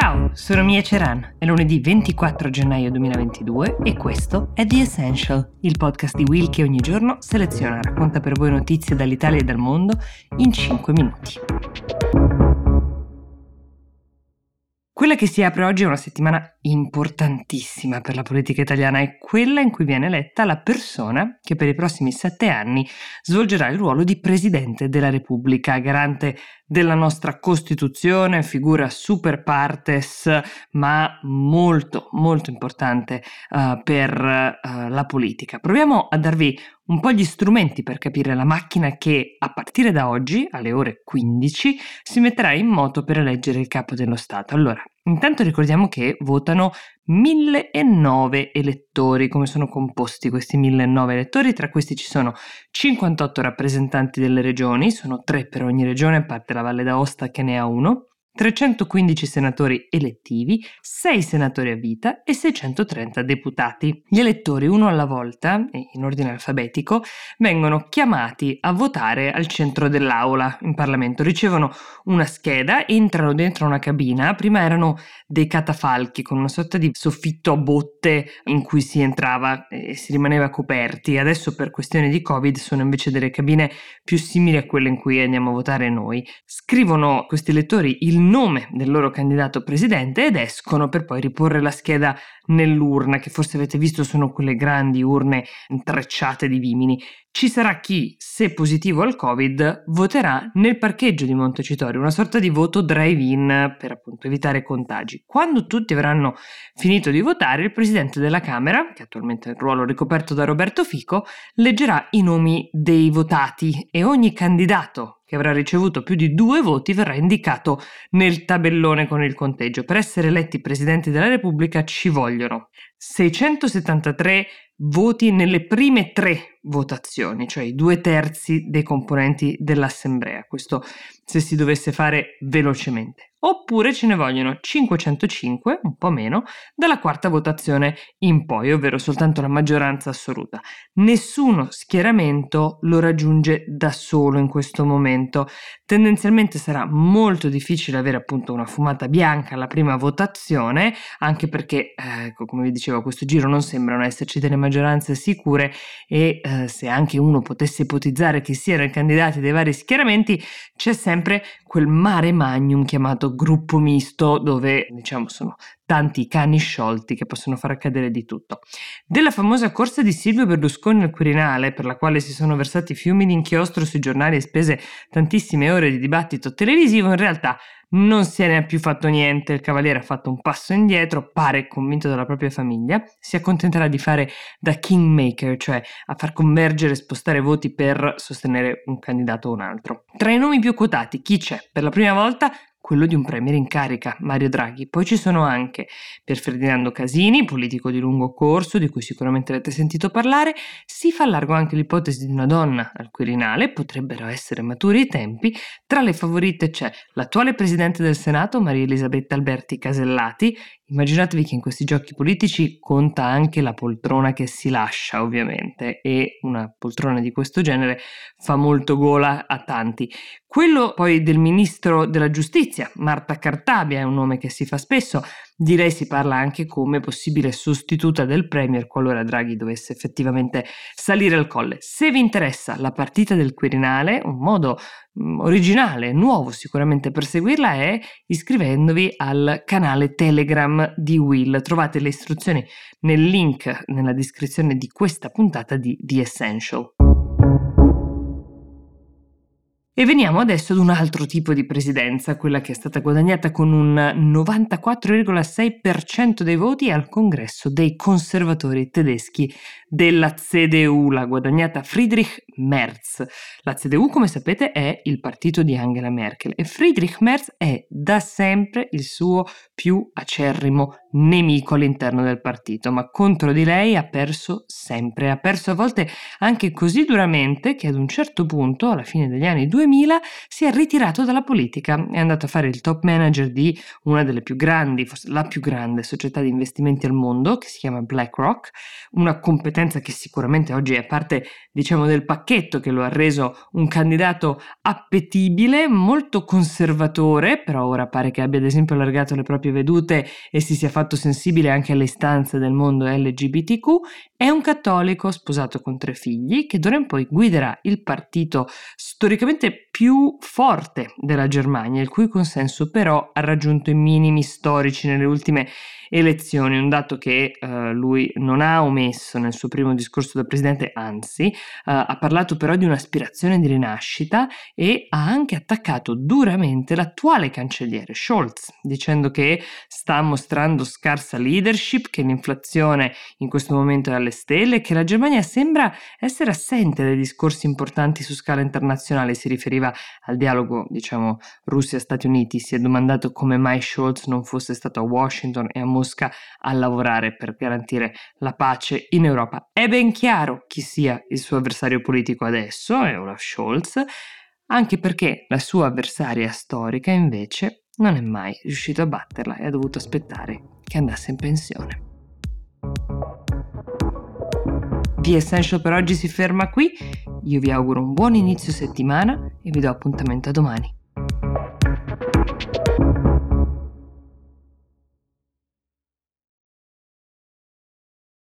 Ciao, sono Mia Ceran. È lunedì 24 gennaio 2022 e questo è The Essential, il podcast di Will che ogni giorno seleziona e racconta per voi notizie dall'Italia e dal mondo in 5 minuti. Quella che si apre oggi è una settimana importantissima per la politica italiana, è quella in cui viene eletta la persona che per i prossimi sette anni svolgerà il ruolo di Presidente della Repubblica, garante della nostra Costituzione, figura super partes, ma molto, molto importante uh, per uh, la politica. Proviamo a darvi un po' gli strumenti per capire la macchina che a partire da oggi, alle ore 15, si metterà in moto per eleggere il capo dello Stato. Allora, Intanto ricordiamo che votano 1009 elettori, come sono composti questi 1009 elettori, tra questi ci sono 58 rappresentanti delle regioni, sono 3 per ogni regione, a parte la Valle d'Aosta che ne ha uno, 315 senatori elettivi, 6 senatori a vita e 630 deputati. Gli elettori, uno alla volta, in ordine alfabetico, vengono chiamati a votare al centro dell'aula in Parlamento. Ricevono una scheda, entrano dentro una cabina, prima erano dei catafalchi con una sorta di soffitto a botte in cui si entrava e si rimaneva coperti. Adesso per questioni di Covid sono invece delle cabine più simili a quelle in cui andiamo a votare noi. Scrivono questi elettori il nome del loro candidato presidente ed escono per poi riporre la scheda nell'urna, che forse avete visto sono quelle grandi urne intrecciate di vimini. Ci sarà chi, se positivo al Covid, voterà nel parcheggio di Montecitorio, una sorta di voto drive-in per appunto evitare contagi. Quando tutti avranno finito di votare, il presidente della Camera, che attualmente è il ruolo ricoperto da Roberto Fico, leggerà i nomi dei votati e ogni candidato che avrà ricevuto più di due voti verrà indicato nel tabellone con il conteggio. Per essere eletti presidenti della Repubblica ci vogliono 673 voti nelle prime tre votazioni, cioè i due terzi dei componenti dell'Assemblea. Questo se si dovesse fare velocemente oppure ce ne vogliono 505, un po' meno, dalla quarta votazione in poi, ovvero soltanto la maggioranza assoluta. Nessuno schieramento lo raggiunge da solo in questo momento. Tendenzialmente sarà molto difficile avere appunto una fumata bianca alla prima votazione, anche perché, eh, come vi dicevo, a questo giro non sembrano esserci delle maggioranze sicure e eh, se anche uno potesse ipotizzare chi siano i candidati dei vari schieramenti, c'è sempre quel mare magnum chiamato gruppo misto dove diciamo sono tanti cani sciolti che possono far accadere di tutto. Della famosa corsa di Silvio Berlusconi al Quirinale, per la quale si sono versati fiumi di inchiostro sui giornali e spese tantissime ore di dibattito televisivo, in realtà non se ne è più fatto niente, il cavaliere ha fatto un passo indietro, pare convinto dalla propria famiglia, si accontenterà di fare da kingmaker, cioè a far convergere e spostare voti per sostenere un candidato o un altro. Tra i nomi più quotati, chi c'è? Per la prima volta quello di un premier in carica, Mario Draghi. Poi ci sono anche per Ferdinando Casini, politico di lungo corso, di cui sicuramente avete sentito parlare, si fa largo anche l'ipotesi di una donna al Quirinale, potrebbero essere maturi i tempi. Tra le favorite c'è l'attuale presidente del Senato, Maria Elisabetta Alberti Casellati, Immaginatevi che in questi giochi politici conta anche la poltrona che si lascia, ovviamente, e una poltrona di questo genere fa molto gola a tanti. Quello poi del ministro della giustizia, Marta Cartabia, è un nome che si fa spesso, di lei si parla anche come possibile sostituta del Premier qualora Draghi dovesse effettivamente salire al colle. Se vi interessa la partita del Quirinale, un modo Mm, originale, nuovo sicuramente per seguirla è iscrivendovi al canale Telegram di Will. Trovate le istruzioni nel link nella descrizione di questa puntata di The Essential. E veniamo adesso ad un altro tipo di presidenza, quella che è stata guadagnata con un 94,6% dei voti al congresso dei conservatori tedeschi della CDU, l'ha guadagnata Friedrich Merz. La CDU, come sapete, è il partito di Angela Merkel e Friedrich Merz è da sempre il suo più acerrimo nemico all'interno del partito, ma contro di lei ha perso sempre, ha perso a volte anche così duramente che ad un certo punto, alla fine degli anni 2000, si è ritirato dalla politica, è andato a fare il top manager di una delle più grandi, forse la più grande società di investimenti al mondo, che si chiama BlackRock, una competenza che sicuramente oggi è parte, diciamo, del pacchetto che lo ha reso un candidato appetibile, molto conservatore, però ora pare che abbia ad esempio allargato le proprie vedute e si sia fatto sensibile anche alle istanze del mondo LGBTQ, è un cattolico sposato con tre figli che d'ora in poi guiderà il partito storicamente più forte della Germania, il cui consenso però ha raggiunto i minimi storici nelle ultime elezioni, un dato che uh, lui non ha omesso nel suo primo discorso da presidente, anzi uh, ha parlato però di un'aspirazione di rinascita e ha anche attaccato duramente l'attuale cancelliere Scholz, dicendo che sta mostrando scarsa leadership, che l'inflazione in questo momento è alle stelle e che la Germania sembra essere assente dai discorsi importanti su scala internazionale, si riferiva al dialogo, diciamo, Russia-Stati Uniti, si è domandato come mai Scholz non fosse stato a Washington e a Mosca a lavorare per garantire la pace in Europa. È ben chiaro chi sia il suo avversario politico adesso, è Olaf Scholz, anche perché la sua avversaria storica invece non è mai riuscito a batterla e ha dovuto aspettare che andasse in pensione. The Essential per oggi si ferma qui, io vi auguro un buon inizio settimana e vi do appuntamento a domani.